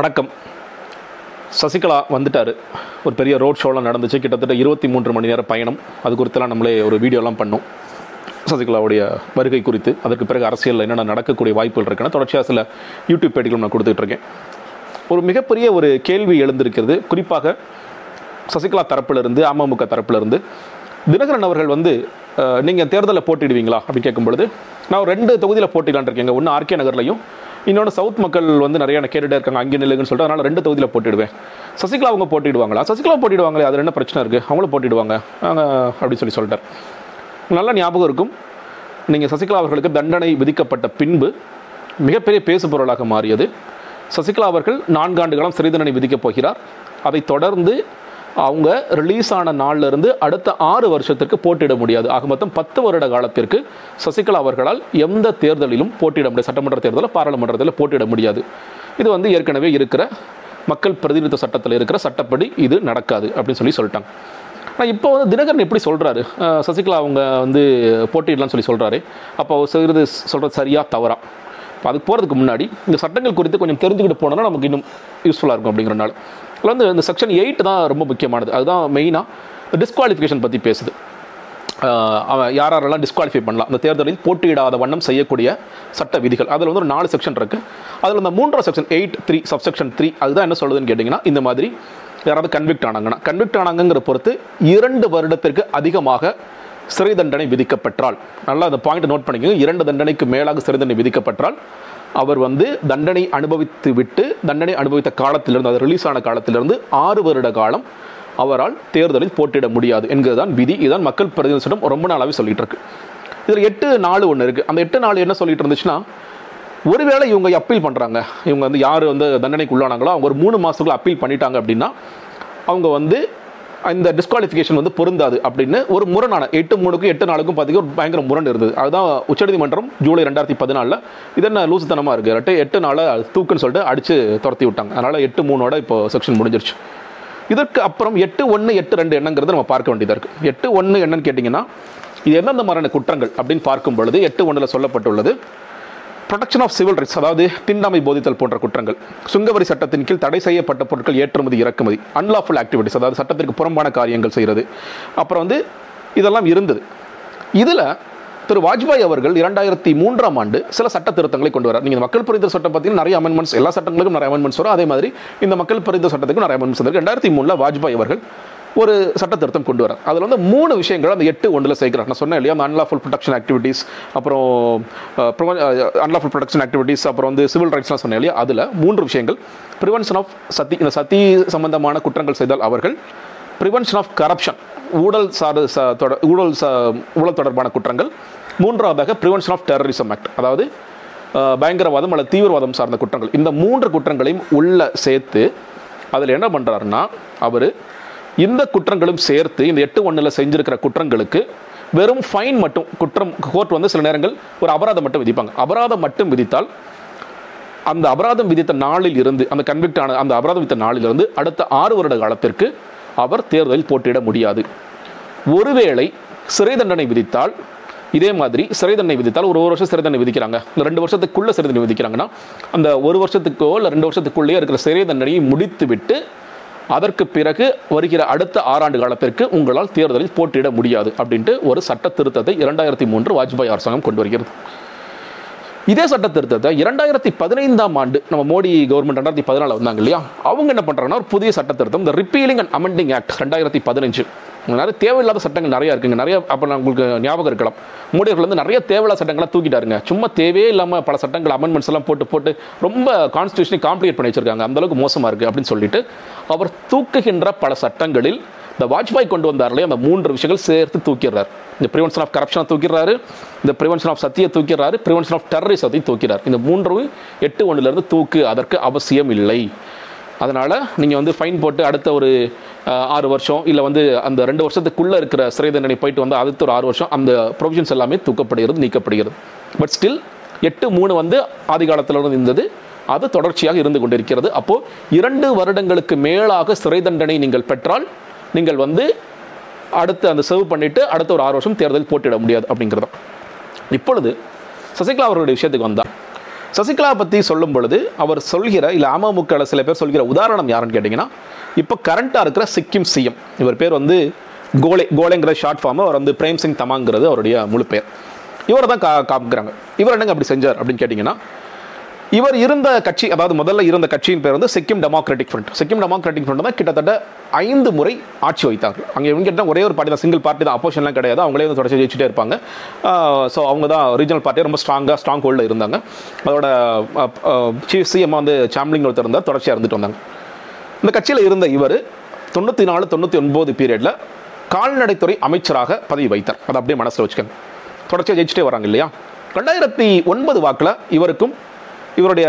வணக்கம். சசிகலா வந்துட்டார். ஒரு பெரிய ரோட் ஷோலாம் நடந்துச்சு. கிட்டத்தட்ட இருபத்தி மூன்று மணி நேரம் பயணம். அது குறித்தெல்லாம் நம்மளே ஒரு வீடியோலாம் பண்ணோம். சசிகலாவுடைய வருகை குறித்து. அதற்கு பிறகு அரசியலில் என்னென்ன நடக்கக்கூடிய வாய்ப்புகள் இருக்குன்னா தொடர்ச்சியாக சில யூடியூப் பேட்டிகளும் நான் கொடுத்துட்ருக்கேன் ஒரு மிகப்பெரிய ஒரு கேள்வி எழுந்திருக்கிறது. குறிப்பாக சசிகலா தரப்பிலிருந்து அமமுக தரப்பிலிருந்து. தினகரன் அவர்கள் வந்து நீங்கள் தேர்தலில் போட்டிடுவீங்களா? அப்படின்னு கேட்கும் பொழுது நான் ரெண்டு தொகுதியில் போட்டிடலான் இருக்கேங்க ஒன்று ஆர்கே நகர்லையும் இன்னொன்று சவுத் மக்கள் வந்து நிறைய கேட்டுகிட்டே இருக்காங்க அங்கே நில்லுங்கன்னு சொல்லிட்டு அதனால் ரெண்டு தொகுதியில் போட்டிடுவேன். சசிகலா அவங்க போட்டிடுவாங்களா? சசிகலா போட்டிடுவாங்களே அது என்ன பிரச்சனை இருக்குது அவங்களும் போட்டிடுவாங்க. அப்படின்னு சொல்லி சொல்லிட்டார். நல்ல ஞாபகம் இருக்கும். நீங்கள் சசிகலா அவர்களுக்கு தண்டனை விதிக்கப்பட்ட பின்பு மிகப்பெரிய பேசு பொருளாக மாறியது. சசிகலா அவர்கள் நான்காண்டு காலம் சிறை தண்டனை விதிக்கப் போகிறார். அதை தொடர்ந்து அவங்க ரிலீஸ் ஆன நாள்ல இருந்து அடுத்த ஆறு வருஷத்திற்கு போட்டியிட முடியாது. ஆக மொத்தம் பத்து வருட காலத்திற்கு சசிகலா அவர்களால் எந்த தேர்தலிலும் போட்டியிட முடியாது. சட்டமன்ற தேர்தலில் பாராளுமன்றத்தில் போட்டியிட முடியாது. இது வந்து ஏற்கனவே இருக்கிற மக்கள் பிரதிநிதித்துவ சட்டத்தில் இருக்கிற சட்டப்படி இது நடக்காது அப்படின்னு சொல்லி சொல்லிட்டாங்க. ஆனால் இப்போ வந்து தினகரன் எப்படி சொல்கிறாரு சசிகலா அவங்க வந்து போட்டியிடலாம்னு சொல்லி சொல்கிறாரு அப்போ அவர் சொல்கிறது சரியாக தவறா? இப்போ அதுக்கு போகிறதுக்கு முன்னாடி இந்த சட்டங்கள் குறித்து கொஞ்சம் தெரிஞ்சுக்கிட்டு போனோம்னா நமக்கு இன்னும் யூஸ்ஃபுல்லாக இருக்கும் அப்படிங்கிறனால அதில் வந்து இந்த செக்ஷன் எயிட் தான் ரொம்ப முக்கியமானது. அதுதான் மெயினாக டிஸ்குவாலிஃபிகேஷன் பற்றி பேசுது. அவன் யார் யாரெல்லாம் டிஸ்குவாலிஃபை பண்ணலாம். அந்த தேர்தலில் போட்டியிடாத வண்ணம் செய்யக்கூடிய சட்ட விதிகள். அதில் வந்து ஒரு நாலு செக்ஷன் இருக்குது அதில் அந்த மூன்றாம் section eight three subsection three அதுதான் என்ன சொல்லுதுன்னு கேட்டிங்கன்னா இந்த மாதிரி யாராவது கன்விக்ட் ஆனாங்கன்னா கன்விக்ட் ஆனாங்கிற பொறுத்து இரண்டு வருடத்திற்கு அதிகமாக சிறை தண்டனை விதிக்கப்பெற்றால் நல்லா அந்த பாயிண்ட் நோட் பண்ணிக்கோங்க. இரண்டு தண்டனைக்கு மேலாக சிறை தண்டனை விதிக்கப்பெற்றால் அவர் வந்து தண்டனை அனுபவித்து விட்டு தண்டனை அனுபவித்த காலத்திலிருந்து அது ரிலீஸ் ஆன காலத்திலிருந்து ஆறு வருட காலம் அவரால் தேர்தலில் போட்டியிட முடியாது என்கிறதான் விதி. இதுதான் மக்கள் பிரதிநிதிடம் ரொம்ப நாளாகவே சொல்லிட்டு இருக்கு இதில் எட்டு நாலு ஒன்று இருக்குது அந்த எட்டு நாள் என்ன சொல்லிட்டு இருந்துச்சுன்னா ஒருவேளை இவங்க அப்பீல் பண்ணுறாங்க இவங்க வந்து யார் வந்து தண்டனைக்கு உள்ளானாங்களோ அவங்க ஒரு மூணு மாதத்துக்குள்ள அப்பீல் பண்ணிட்டாங்க அப்படின்னா அவங்க வந்து இந்த டிஸ்குவாலிஃபிகேஷன் வந்து பொருந்தாது அப்படின்னு ஒரு முரணான எட்டு மூணுக்கும் எட்டு நாளுக்கும் பார்த்தீங்கன்னா ஒரு பயங்கர முரண் இருந்தது. அதுதான் உச்சநீதிமன்றம் ஜூலை ரெண்டாயிரத்தி பதினாலில். இது என்ன லூசுத்தனமாக இருக்குது ரெட்டை எட்டு நாளை தூக்குன்னு சொல்லிட்டு அடித்து துரத்தி விட்டாங்க. அதனால் எட்டு மூணோட இப்போ செக்ஷன் முடிஞ்சிருச்சு. இதற்கு அப்புறம் எட்டு ஒன்று எட்டு ரெண்டு என்னங்கிறது நம்ம பார்க்க வேண்டியதாக இருக்குது எட்டு ஒன்று என்னன்னு கேட்டிங்கன்னா இது எந்தெந்த மாதிரியான குற்றங்கள் அப்படின்னு பார்க்கும் பொழுது எட்டு ஒன்றில் சொல்லப்பட்டுள்ளது ப்ரொடெக்ஷன் ஆஃப் சிவில் ரைட்ஸ் அதாவது திண்டாமை போதித்தல் போன்ற குற்றங்கள். சுங்கவரி சட்டத்தின் கீழ் தடை செய்யப்பட்ட பொருட்கள் ஏற்றுமதி இறக்குமதி அன்லாஃபுல் ஆக்டிவிட்டிஸ் அதாவது சட்டத்திற்கு புறம்பான காரியங்கள் செய்கிறது. அப்புறம் வந்து இதெல்லாம் இருந்தது. இதில் திரு வாஜ்பாய் அவர்கள் இரண்டாயிரத்தி மூன்றாம் ஆண்டு சில சட்ட திருத்தங்களை கொண்டு வரார் நீங்கள் மக்கள் புரிந்த சட்டம் பார்த்தீங்கன்னா நிறைய அமெண்ட்மெண்ட்ஸ் எல்லா சட்டங்களுக்கும் நிறைய அமெண்ட்மெண்ட்ஸ் வரும். அதே மாதிரி இந்த மக்கள் புரிந்த சட்டத்துக்கும் நிறைய அமெண்ட்மெண்ட்ஸ் வந்திருக்கு. ரெண்டாயிரத்தி மூணில் வாஜ்பாய் அவர்கள் ஒரு சட்ட திருத்தம் கொண்டு வரார் அதில் வந்து மூணு விஷயங்கள் அந்த எட்டு ஒன்றில் சேர்க்கிறார் நான் சொன்னேன் இல்லையா அந்த அன்லாஃபுல் ப்ரொடக்ஷன் ஆக்டிவிட்டீஸ் அப்புறம் அன்லாஃபுல் ப்ரொடக்ஷன் ஆக்டிவிட்டீஸ் அப்புறம் வந்து சிவில் ரைட்ஸ்லாம் சொன்னேன் இல்லையா அதில் மூன்று விஷயங்கள். ப்ரிவென்ஷன் ஆஃப் சத்தி இந்த சதி சம்பந்தமான குற்றங்கள் செய்தால் அவர்கள் ப்ரிவென்ஷன் ஆஃப் கரப்ஷன் ஊழல் சார் ஊழல் ச- ஊழல் தொடர்பான குற்றங்கள். மூன்றாவதாக ப்ரிவென்ஷன் ஆஃப் டெரரிசம் ஆக்ட் அதாவது பயங்கரவாதம் அல்லது தீவிரவாதம் சார்ந்த குற்றங்கள். இந்த மூன்று குற்றங்களையும் உள்ள சேர்த்து அதில் என்ன பண்ணுறாருன்னா அவர் இந்த குற்றங்களும் சேர்த்து இந்த எட்டு ஒன்றில் செஞ்சிருக்கிற குற்றங்களுக்கு வெறும் ஃபைன் மட்டும் குற்றம் கோர்ட் வந்து சில நேரங்கள் ஒரு அபராதம் மட்டும் விதிப்பாங்க. அபராதம் மட்டும் விதித்தால் அந்த அபராதம் விதித்த நாளில் இருந்து அந்த கன்விக்ட் ஆன அந்த அபராதம் விதித்த நாளிலிருந்து அடுத்த ஆறு வருட காலத்திற்கு அவர் தேர்தலில் போட்டியிட முடியாது. ஒருவேளை சிறை தண்டனை விதித்தால் இதே மாதிரி சிறை தண்டனை விதித்தால் ஒரு ஒரு வருஷம் சிறை தண்டனை விதிக்கிறாங்க. இந்த ரெண்டு வருஷத்துக்குள்ளே சிறை தண்டனை விதிக்கிறாங்கன்னா அந்த ஒரு வருஷத்துக்கோ இல்லை ரெண்டு வருஷத்துக்குள்ளேயே இருக்கிற சிறை தண்டனையை முடித்து விட்டு அதற்கு பிறகு வருகிற அடுத்த ஆறாண்டு காலத்திற்கு உங்களால் தேர்தலில் போட்டியிட முடியாது அப்படின்ட்டு ஒரு சட்ட திருத்தத்தை இரண்டாயிரத்தி மூன்று வாஜ்பாய் அரசாங்கம் கொண்டு வருகிறது. இதே சட்ட திருத்தத்தை இரண்டாயிரத்தி பதினைந்தாம் ஆண்டு நம்ம மோடி கவர்மெண்ட் ரெண்டாயிரத்தி பதினாலு வந்தாங்க இல்லையா? அவங்க என்ன பண்ணுறாங்கன்னா ஒரு புதிய சட்ட திருத்தம் இந்த ரிப்பீலிங் அண்ட் அமெண்டிங் ஆக்ட் ரெண்டாயிரத்தி பதினஞ்சு. நிறைய தேவையில்லாத சட்டங்கள் நிறையா இருக்குங்க. நிறைய அப்போ நான் உங்களுக்கு ஞாபகம் இருக்கலாம். மோடி வந்து நிறைய தேவையில்லாத சட்டங்களை தூக்கிட்டாருங்க. சும்மா தேவையே இல்லாமல் பல சட்டங்கள் அமெண்ட்மெண்ட்ஸ் எல்லாம் போட்டு போட்டு ரொம்ப கான்ஸ்டியூஷனை காம்ப்ளிகேட் பண்ணி வச்சிருக்காங்க. அந்தளவுக்கு மோசமாக இருக்குது இருக்கு அப்படின்னு சொல்லிட்டு அவர் தூக்குகின்ற பல சட்டங்களில் இந்த வாஜ்பாய் கொண்டு வந்தார்லே அந்த மூன்று விஷயங்கள் சேர்த்து தூக்கிடுறார். இந்த ப்ரிவென்ஷன் ஆஃப் கரப்ஷனை தூக்கிறாரு இந்த ப்ரிவென்ஷன் ஆஃப் சத்தியை தூக்கிறாரு ப்ரிவென்ஷன் ஆஃப் டெரரிசத்தையும் தூக்கிறார் இந்த மூன்று எட்டு ஒன்றுலேருந்து தூக்கு அதற்கு அவசியம் இல்லை. அதனால் நீங்கள் வந்து ஃபைன் போட்டு அடுத்த ஒரு ஆறு வருஷம் இல்லை வந்து அந்த ரெண்டு வருஷத்துக்குள்ளே இருக்கிற சிறை தண்டனை போயிட்டு வந்து அடுத்த ஒரு ஆறு வருஷம் அந்த ப்ரொவிஷன்ஸ் எல்லாமே தூக்கப்படுகிறது நீக்கப்படுகிறது. பட் ஸ்டில் எட்டு மூணு வந்து ஆதி காலத்தில் இருந்து இருந்தது. அது தொடர்ச்சியாக இருந்து கொண்டிருக்கிறது. அப்போது இரண்டு வருடங்களுக்கு மேலாக சிறை தண்டனை நீங்கள் பெற்றால் நீங்கள் வந்து அடுத்து அந்த சர்வ் பண்ணிவிட்டு அடுத்த ஒரு ஆறு வருஷம் தேர்தல் போட்டியிட முடியாது அப்படிங்கிறது இப்பொழுது சசிகலா அவர்களுடைய விஷயத்துக்கு வந்தால் சசிகலா பற்றி சொல்லும் பொழுது அவர் சொல்கிற இல்லை அமமுக சில பேர் சொல்கிற உதாரணம் யாருன்னு கேட்டிங்கன்னா இப்போ கரண்ட்டாக இருக்கிற சிக்கிம் சிஎம். இவர் பேர் வந்து கோலே கோலேங்கிற ஷார்ட் ஃபார்ம் அவர் வந்து பிரேம் சிங் தமாங்கிறது அவருடைய முழு பெயர் இவரை தான் கா காமிக்கிறாங்க. இவர் என்னங்க அப்படி செஞ்சார் அப்படின்னு கேட்டிங்கன்னா இவர் இருந்த கட்சி அதாவது முதல்ல இருந்த கட்சியின் பேர் வந்து Sikkim Democratic Front. Sikkim Democratic Front தான் கிட்டத்தட்ட ஐந்து முறை ஆட்சி வைத்தார்கள் அங்கே இவங்க கிட்ட ஒரே ஒரு பார்ட்டி தான் சிங்கிள் பார்ட்டி தான் அப்போஷன்லாம் கிடையாது. அவங்களே வந்து தொடர்ச்சி ஜெயிச்சுட்டே இருப்பாங்க. ஸோ அவங்க தான் ரீஜனல் பார்ட்டியாக ரொம்ப ஸ்ட்ராங்காக ஸ்ட்ராங் ஹோல்டில் இருந்தாங்க. அதோட சீஃப் சிஎம் வந்து சாம்லிங் ஒருத்தர் இருந்தார் தொடர்ச்சியாக இருந்துட்டு வந்தாங்க. இந்த கட்சியில் இருந்த இவர் தொண்ணூற்றி நாலு தொண்ணூற்றி ஒன்பது பீரியடில் கால்நடைத்துறை அமைச்சராக பதவி வைத்தார் அதை அப்படியே மனசில் வச்சுக்கோங்க. தொடர்ச்சியாக ஜெயிச்சுட்டே வராங்க இல்லையா? ரெண்டாயிரத்தி ஒன்பது வாக்கில் இவருக்கும் இவருடைய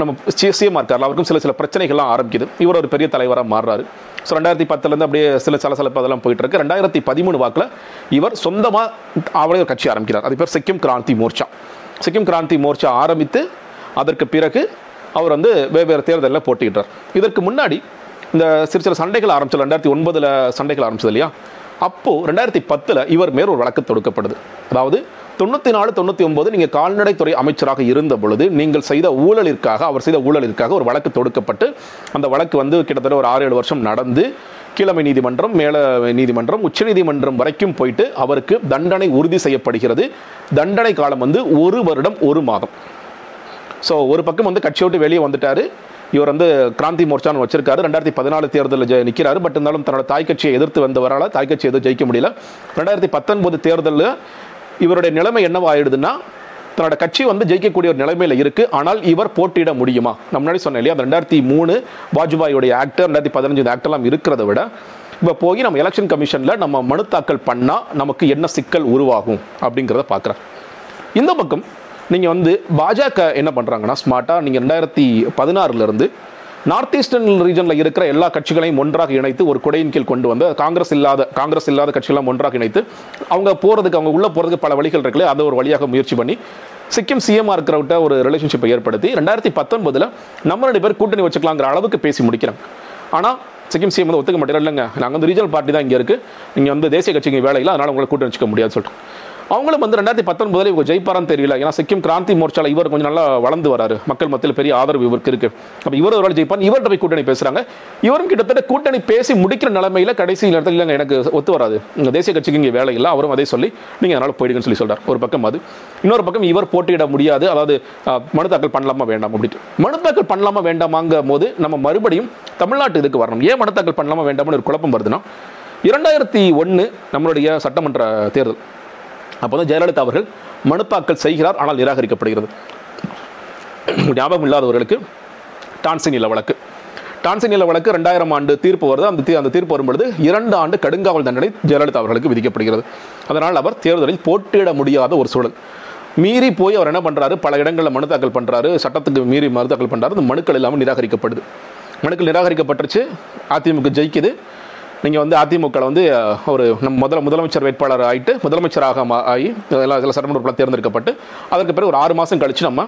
நம்ம சிஎம் இருக்கார்ல அவருக்கும் சில சில பிரச்சனைகள்லாம் ஆரம்பிக்குது. இவர் ஒரு பெரிய தலைவராக மாறுறாரு. ஸோ ரெண்டாயிரத்தி பத்துலேருந்து அப்படியே சில சலசலப்பு அதெல்லாம் போயிட்டு இருக்கு ரெண்டாயிரத்தி பதிமூணு வாக்கில் இவர் சொந்தமாக அவளே ஒரு கட்சி ஆரம்பிக்கிறார். அது பேர் சிக்கிம் கிராந்தி மோர்ச்சா. சிக்கிம் கிராந்தி மோர்ச்சா ஆரம்பித்து அதற்கு பிறகு அவர் வந்து வெவ்வேறு தேர்தலில் போட்டியிட்டார் இதற்கு முன்னாடி இந்த சிறு சிறு சண்டைகள் ஆரம்பிச்சது ரெண்டாயிரத்தி ஒன்பதில் சண்டைகள் ஆரம்பிச்சது இல்லையா? அப்போது ரெண்டாயிரத்தி பத்தில் இவர் மேல் ஒரு வழக்கு தொடுக்கப்படுது. அதாவது தொண்ணூற்றி நாலு தொண்ணூற்றி ஒன்பது நீங்கள் கால்நடைத்துறை அமைச்சராக இருந்த பொழுது நீங்கள் செய்த ஊழலிற்காக அவர் செய்த ஊழலிற்காக ஒரு வழக்கு தொடுக்கப்பட்டு அந்த வழக்கு வந்து கிட்டத்தட்ட ஒரு ஆறு ஏழு வருஷம் நடந்து கீழமை நீதிமன்றம் மேல நீதிமன்றம் உச்சநீதிமன்றம் வரைக்கும் போயிட்டு அவருக்கு தண்டனை உறுதி செய்யப்படுகிறது. தண்டனை காலம் வந்து ஒரு வருடம் ஒரு மாதம். ஸோ ஒரு பக்கம் வந்து கட்சி விட்டு வெளியே வந்துட்டாரு. இவர் வந்து கிராந்தி மோர்ச்சான்னு வச்சிருக்காரு. ரெண்டாயிரத்தி பதினாலு தேர்தலில் ஜெ நிற்கிறாரு பட் இருந்தாலும் தன்னோட தாய் கட்சியை எதிர்த்து வந்தவரால் தாய் கட்சி எதுவும் ஜெயிக்க முடியல. ரெண்டாயிரத்தி பத்தொன்பது தேர்தலில் இவருடைய நிலைமை என்னவாயிடுதுன்னா தன்னோட கட்சி வந்து ஜெயிக்கக்கூடிய ஒரு நிலைமையில் இருக்குது ஆனால் இவர் போட்டியிட முடியுமா? நம்ம முன்னாடி சொன்னேன் இல்லையா அந்த ரெண்டாயிரத்தி மூணு வாஜ்பாயுடைய ஆக்டர் ரெண்டாயிரத்தி பதினஞ்சு ஆக்டர்லாம் இருக்கிறத விட இப்போ போய் நம்ம எலெக்ஷன் கமிஷனில் நம்ம மனு தாக்கல் பண்ணால் நமக்கு என்ன சிக்கல் உருவாகும் அப்படிங்கிறத பார்க்குறேன். இந்த பக்கம் நீங்கள் வந்து பாஜக என்ன பண்ணுறாங்கன்னா ஸ்மார்ட்டாக நீங்கள் ரெண்டாயிரத்தி பதினாறுலேருந்து நார்த் ஈஸ்டர்ன் ரீஜனில் இருக்கிற எல்லா கட்சிகளையும் ஒன்றாக இணைத்து ஒரு கொடையின் கீழ் கொண்டு வந்து காங்கிரஸ் இல்லாத காங்கிரஸ் இல்லாத கட்சிகளாம் ஒன்றாக இணைத்து அவங்க போகிறதுக்கு அவங்க உள்ளே போகிறதுக்கு பல வழிகள் இருக்குல்ல அதை ஒரு வழியாக முயற்சி பண்ணி சிக்கிம் சிஎம்மாக இருக்கிறவட்ட ஒரு ரிலேஷன்ஷிப்பை ஏற்படுத்தி ரெண்டாயிரத்தி பத்தொன்பதில் நம்ம ரெண்டு பேர் கூட்டணி வச்சுக்கலாங்கிற அளவுக்கு பேசி முடிக்கிறாங்க. ஆனால் சிக்கிம் சிஎம் வந்து ஒத்துக்க மாட்டேன் இல்லைங்க. நாங்கள் வந்து ரீஜனல் பார்ட்டி தான் இங்கே இருக்குது நீங்கள் வந்து தேசிய கட்சிக்கு வேலை இல்லை அதனால் உங்களை கூட்டணி வச்சுக்க முடியாதுன்னு சொல்லிட்டு. அவங்களும் வந்து ரெண்டாயிரத்தி பத்தொன்பதுல இவங்க ஜெயிப்பாரான்னு தெரியல. ஏன்னா சிக்கிம் கிராந்தி மோர்ச்சால இவர் கொஞ்சம் நல்லா வளர்ந்து வராரு. மக்கள் மத்தியில் பெரிய ஆதரவு இவருக்கு இருக்கு. அப்போ இவர் ஒரு ஜெயிப்பார். இவர்கிட்ட போய் கூட்டணி பேசுறாங்க. இவரும் கிட்டத்தட்ட கூட்டணி பேசி முடிக்கிற நிலைமையில கடைசி நேரத்தில் இல்லைங்க எனக்கு ஒத்து வராது. இந்த தேசிய கட்சிக்கு இங்கே வேலை இல்லை. அவரும் அதே சொல்லி நீங்கள் அதனால் போயிடுங்கன்னு சொல்லி சொல்றார். ஒரு பக்கம் அது. இன்னொரு பக்கம் இவர் போட்டியிட முடியாது. அதாவது மனு தாக்கல் பண்ணலாமா வேண்டாம் அப்படின்ட்டு. மனு தாக்கல் பண்ணலாமா வேண்டாமாங்க போது நம்ம மறுபடியும் தமிழ்நாட்டு இதுக்கு வரணும். ஏன் மனு தாக்கல் பண்ணலாமா வேண்டாம்னு ஒரு குழப்பம் வருதுன்னா இரண்டாயிரத்தி ஒன்று நம்மளுடைய சட்டமன்ற தேர்தல். அப்போ தான் ஜெயலலிதா அவர்கள் மனு தாக்கல் செய்கிறார் ஆனால் நிராகரிக்கப்படுகிறது. ஞாபகம் இல்லாதவர்களுக்கு டான்சினில வழக்கு. டான்சினில வழக்கு ரெண்டாயிரம் ஆண்டு தீர்ப்பு வருது. அந்த தீ- அந்த தீர்ப்பு வரும்பொழுது இரண்டு ஆண்டு கடுங்காவல் தண்டனை ஜெயலலிதா அவர்களுக்கு விதிக்கப்படுகிறது. அதனால் அவர் தேர்தலில் போட்டியிட முடியாத ஒரு சூழல். மீறி போய் அவர் என்ன பண்ணுறாரு பல இடங்களில் மனு தாக்கல் பண்ணுறாரு சட்டத்துக்கு மீறி மனு தாக்கல் பண்ணுறாரு அந்த மனுக்கள் இல்லாமல் நிராகரிக்கப்படுது. மனுக்கள் நிராகரிக்கப்பட்டுருச்சு. அதிமுக ஜெயிக்குது. நீங்கள் வந்து அதிமுகவில் வந்து ஒரு நம் முதல முதலமைச்சர் வேட்பாளர் ஆகிட்டு முதலமைச்சராக மா- ஆகி எல்லாம் இதில் சட்டமன்ற உறுப்பினர் தேர்ந்தெடுக்கப்பட்டு அதற்கு பிறகு ஒரு ஆறு மாதம் கழித்து நம்ம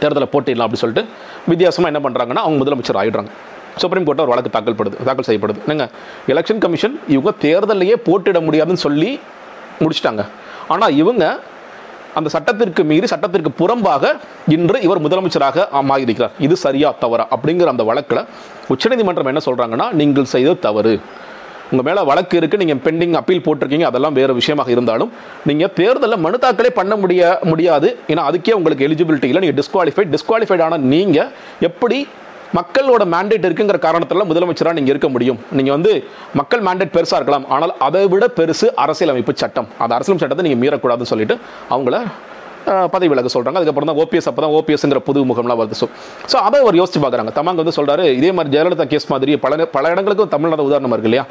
தேர்தலை போட்டிடலாம் அப்படின்னு சொல்லிட்டு வித்தியாசமாக என்ன பண்ணுறாங்கன்னா அவங்க முதலமைச்சர் ஆயிடுறாங்க. சுப்ரீம் கோர்ட்டில் ஒரு வழக்கு தாக்கல் படுது தாக்கல் செய்யப்படுது. என்னங்க? எலெக்ஷன் கமிஷன் இவங்க தேர்தலையே போட்டிட முடியாதுன்னு சொல்லி முடிச்சிட்டாங்க. ஆனால் இவங்க அந்த சட்டத்திற்கு மீறி சட்டத்திற்கு புறம்பாக இன்று இவர் முதலமைச்சராக ஆமாயிருக்கிறார். இது சரியா தவறா? அப்படிங்கிற அந்த வழக்கில் உச்சநீதிமன்றம் என்ன சொல்கிறாங்கன்னா நீங்கள் செய்தது தவறு. உங்கள் மேலே வழக்கு இருக்கு நீங்கள் பெண்டிங் அப்பீல் போட்டிருக்கீங்க அதெல்லாம் வேறு விஷயமாக இருந்தாலும் நீங்கள் தேர்தலில் மனு தாக்கலே பண்ண முடிய முடியாது. ஏன்னா அதுக்கே உங்களுக்கு எலிஜிபிலிட்டி இல்லை. நீங்கள் டிஸ்குவாலிஃபைட் டிஸ்குவாலிஃபைடான நீங்கள் எப்படி மக்களோட மேண்டேட் இருக்குங்கிற காரணத்தில் முதலமைச்சராக நீங்கள் இருக்க முடியும். நீங்கள் வந்து மக்கள் மேண்டேட் பெருசாக இருக்கலாம். ஆனால் அதை விட பெருசு அரசியலமைப்பு சட்டம். அந்த அரசியல் சட்டத்தை நீங்கள் மீறக்கூடாதுன்னு சொல்லிட்டு அவங்கள பதவி விலக சொல்கிறாங்க அதுக்கப்புறம் தான் ஓபிஎஸ் அப்போ தான் ஓபிஎஸ்ங்கிற புது முகம்லாம் வருது. ஸோ ஸோ அதை அவர் யோசிச்சு பார்க்குறாங்க. தமாங்க வந்து சொல்கிறாரு இதே மாதிரி ஜெயலலிதா கேஸ் மாதிரி பல பல இடங்களுக்கும் தமிழ்நாடு உதாரணம் இருக்கு இல்லையா?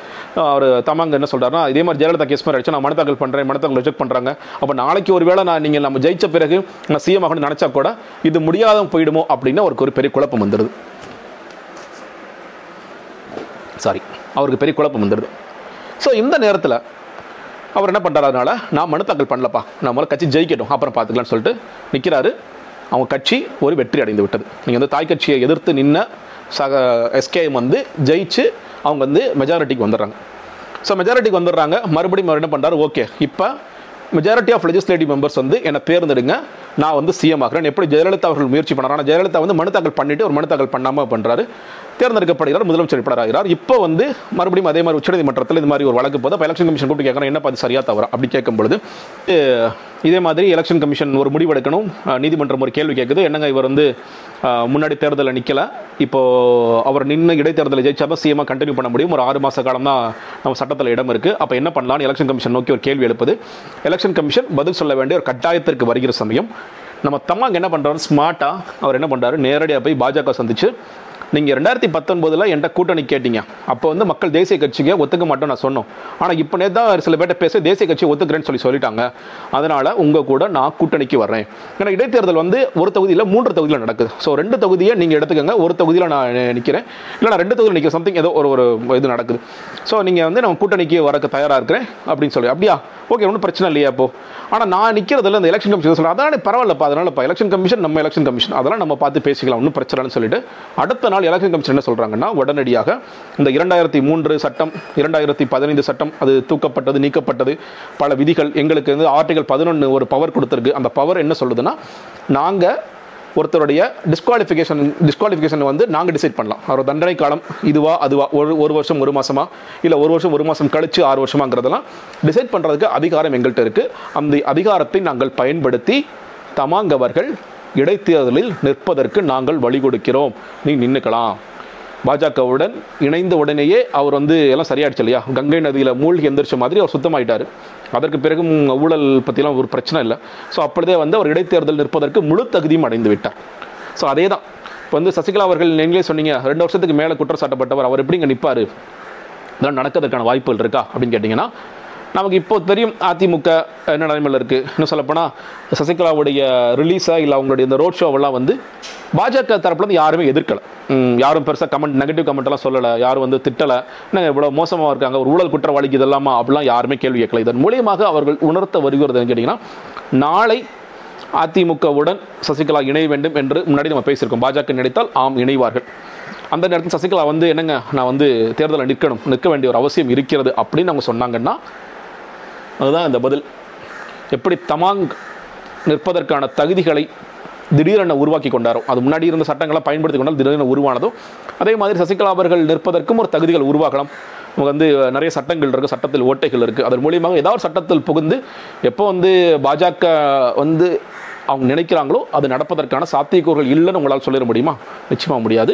அவர் தமாங்க என்ன சொல்றாருன்னா இதே மாதிரி ஜெயலலிதா கேஸ் மாதிரி ஆயிடுச்சு நான் மனதாக்கல் பண்ணுறேன் பண்றேன் ரிஜெக்ட் பண்ணுறாங்க அப்போ நாளைக்கு ஒரு வேளை நான் நீங்கள் நம்ம ஜெயிச்ச பிறகு நான் சிஎம் ஆகணும்னு நினச்சா கூட இது முடியாத போயிடுமோ அப்படின்னு அவருக்கு ஒரு பெரிய குழப்பம் வந்துடுது சாரி அவருக்கு பெரிய குழப்பம் வந்துடுது. ஸோ இந்த நேரத்தில் அவர் என்ன பண்ணுறாரு அதனால நான் மனு தாக்கல் பண்ணலப்பா. நான் முதல்ல கட்சி ஜெயிக்கட்டும். அப்புறம் பார்த்துக்கலான்னு சொல்லிட்டு நிற்கிறாரு அவங்க கட்சி ஒரு வெற்றி அடைந்து விட்டது. நீங்கள் வந்து தாய் கட்சியை எதிர்த்து நின்ன சக எஸ்கேஎம் வந்து ஜெயிச்சு அவங்க வந்து மெஜாரிட்டிக்கு வந்துடுறாங்க. ஸோ மெஜாரிட்டிக்கு வந்துடுறாங்க. மறுபடியும் அவர் என்ன பண்ணுறாரு ஓகே. இப்போ மெஜாரிட்டி ஆஃப் லெஜிஸ்லேட்டிவ் மெம்பர்ஸ் வந்து என்னை தேர்ந்தெடுங்க. நான் வந்து சிஎம் ஆகிறேன். எப்படி ஜெயலலிதா அவர்கள் முயற்சி பண்ணுறாங்க ஆனால் ஜெயலலிதா வந்து மனு தாக்கல் பண்ணிட்டு ஒரு மனு தாக்கல் பண்ணாமல் பண்ணுறாரு தேர்ந்தெடுக்கப்படுகிறார் முதலமைச்சர் வேட்பாளர் இப்போ வந்து மறுபடியும் அதே மாதிரி உச்சநீதிமன்றத்தில் இது மாதிரி ஒரு வழக்கு போது அப்போ எலெக்ஷன் கமிஷன் கூப்பிட்டு கேட்கணும் என்ன பார்த்து சரியா தவறா? அப்படி கேட்கும் பொழுது இதே மாதிரி எலெக்ஷன் கமிஷன் ஒரு முடிவெடுக்கணும் நீதிமன்றம் ஒரு கேள்வி கேட்குது. என்னங்க இவர் வந்து முன்னாடி தேர்தலில் நிற்கல இப்போ அவர் நின்று இடைத்தேர்தலில் ஜெயிச்சா தான் சிஎம்மாக கண்டினியூ பண்ண முடியும். ஒரு ஆறு மாத காலம் தான் நம்ம சட்டத்தில் இடம் இருக்குது அப்போ என்ன பண்ணலாம்னு எலெக்ஷன் கமிஷன் நோக்கி ஒரு கேள்வி எழுப்புது. எலெக்ஷன் கமிஷன் பதில் சொல்ல வேண்டிய ஒரு கட்டாயத்திற்கு வருகிற சமயம் நம்ம தம்மாங்க என்ன பண்ணுறாரு ஸ்மார்ட்டாக அவர் என்ன பண்ணுறாரு நேரடியாக போய் பாஜக சந்திச்சு நீங்கள் ரெண்டாயிரத்தி பத்தொன்பதில் என்கிட்ட கூட்டணி கேட்டீங்க. அப்போ வந்து மக்கள் தேசிய கட்சிக்கு ஒத்துக்க மாட்டோம் நான் சொன்னோம். ஆனால் இப்போ தான் சில பேர்ட்ட பேச தேசிய கட்சி ஒத்துக்கிறேன்னு சொல்லி சொல்லிட்டாங்க. அதனால் உங்கள் கூட நான் கூட்டணிக்கு வர்றேன். ஏன்னா இடைத்தேர்தல் வந்து ஒரு தொகுதியில் மூன்று தொகுதியில் நடக்குது. ஸோ ரெண்டு தொகுதியை நீங்கள் எடுத்துக்கோங்க. ஒரு தொகுதியில் நான் நிற்கிறேன் இல்லை நான் ரெண்டு தொகுதியில் நிற்கிற சம்திங் ஏதோ ஒரு ஒரு இது நடக்குது. ஸோ நீங்கள் வந்து நம்ம கூட்டணிக்கு வரக்கு தயாராக இருக்கிறேன் அப்படின்னு சொல்லி. அப்படியா? ஓகே ஒன்றும் பிரச்சனை இல்லையா அப்போ. ஆனால் நான் நிற்கிறதுல இந்த எலெக்ஷன் கமிஷன் சொல்கிறேன் அதானே பரவாயில்லப்பா அதனாலப்பா எலெக்ஷன் கமிஷன் நம்ம எலெக்ஷன் கமிஷன் அதெல்லாம் நம்ம பார்த்து பேசிக்கலாம் ஒன்றும் பிரச்சனைன்னு சொல்லிட்டு. அடுத்த நாள் எலெக்ஷன் கமிஷன் என்ன சொல்கிறாங்கன்னா உடனடியாக இந்த இரண்டாயிரத்தி மூன்று சட்டம் இரண்டாயிரத்தி பதினைந்து சட்டம் அது தூக்கப்பட்டது நீக்கப்பட்டது பல விதிகள் எங்களுக்கு வந்து ஆர்டிகல் பதினொன்று ஒரு பவர் கொடுத்துருக்கு. அந்த பவர் என்ன சொல்லுதுன்னா நாங்கள் ஒருத்தருடைய டிஸ்குவாலிஃபிகேஷன் டிஸ்குவாலிஃபிகேஷன் வந்து நாங்கள் டிசைட் பண்ணலாம். அவர் தண்டனை காலம் இதுவா அதுவா ஒரு ஒரு வருஷம் ஒரு மாதமா இல்லை ஒரு வருஷம் ஒரு மாதம் கழிச்சு ஆறு வருஷமாங்கிறதெல்லாம் டிசைட் பண்ணுறதுக்கு அதிகாரம் எங்கள்கிட்ட இருக்குது அந்த அதிகாரத்தை நாங்கள் பயன்படுத்தி தமாங் அவர்கள் இடைத்தேர்தலில் நிற்பதற்கு நாங்கள் வழி கொடுக்கிறோம். நீ நின்றுக்கலாம் பாஜகவுடன் இணைந்த உடனேயே அவர் வந்து எல்லாம் சரியாயிடுச்சு இல்லையா? கங்கை நதியில் மூழ்கி எந்திரிச்ச மாதிரி அவர் சுத்தமாயிட்டார். அதற்கு பிறகும் ஊழல் பற்றிலாம் ஒரு பிரச்சனை இல்லை. ஸோ அப்படியே வந்து அவர் இடைத்தேர்தல் நிற்பதற்கு முழு தகுதியும் அடைந்து விட்டார். ஸோ அதே தான் இப்போ வந்து சசிகலா அவர்கள் நீங்களே சொன்னீங்க ரெண்டு வருஷத்துக்கு மேலே குற்றம் சாட்டப்பட்டவர் அவர் எப்படிங்க நிற்பார் இதெல்லாம் நடக்கிறதுக்கான வாய்ப்புகள் இருக்கா? அப்படின்னு கேட்டிங்கன்னா நமக்கு இப்போ தெரியும் அதிமுக என்ன நிலைமையில் இருக்குது இன்னும் சொல்லப்போனால் சசிகலாவுடைய ரிலீஸாக இல்லை அவங்களுடைய இந்த ரோட் ஷோவெல்லாம் வந்து பாஜக தரப்புலேருந்து யாருமே எதிர்க்கலை. யாரும் பெருசாக கமெண்ட் நெகட்டிவ் கமெண்ட்லாம் சொல்லலை. யாரும் வந்து திட்டலை. நாங்கள் இவ்வளோ மோசமாக இருக்காங்க ஒரு ஊழல் குற்றவாளிக்கு இதெல்லாமா? அப்படிலாம் யாருமே கேள்வி கேட்கல. இதன் மூலியமாக அவர்கள் உணர்த்த வருகிறது கேட்டிங்கன்னா நாளை அதிமுகவுடன் சசிகலா இணைய வேண்டும் என்று முன்னாடி நம்ம பேசியிருக்கோம். பாஜக நினைத்தால் ஆம் இணைவார்கள். அந்த நேரத்தில் சசிகலா வந்து என்னங்க நான் வந்து தேர்தலில் நிற்கணும் நிற்க வேண்டிய ஒரு அவசியம் இருக்கிறது அப்படின்னு அவங்க சொன்னாங்கன்னா அதுதான் இந்த பதில். எப்படி தமாங் நிற்பதற்கான தகுதிகளை திடீரென உருவாக்கி கொண்டாரோ. அது முன்னாடி இருந்த சட்டங்களை பயன்படுத்தி கொண்டால் திடீரென உருவானதோ அதே மாதிரி சசிகலா அவர்கள் நிற்பதற்கும் ஒரு தகுதிகள் உருவாக்கலாம் நமக்கு வந்து நிறைய சட்டங்கள் இருக்குது சட்டத்தில் ஓட்டைகள் இருக்குது அதன் மூலியமாக ஏதாவது சட்டத்தில் புகுந்து எப்போ வந்து பாஜக வந்து அவங்க நினைக்கிறாங்களோ அது நடப்பதற்கான சாத்தியக்கூறுகள் இல்லைன்னு உங்களால் சொல்லிட முடியுமா? நிச்சயமாக முடியாது.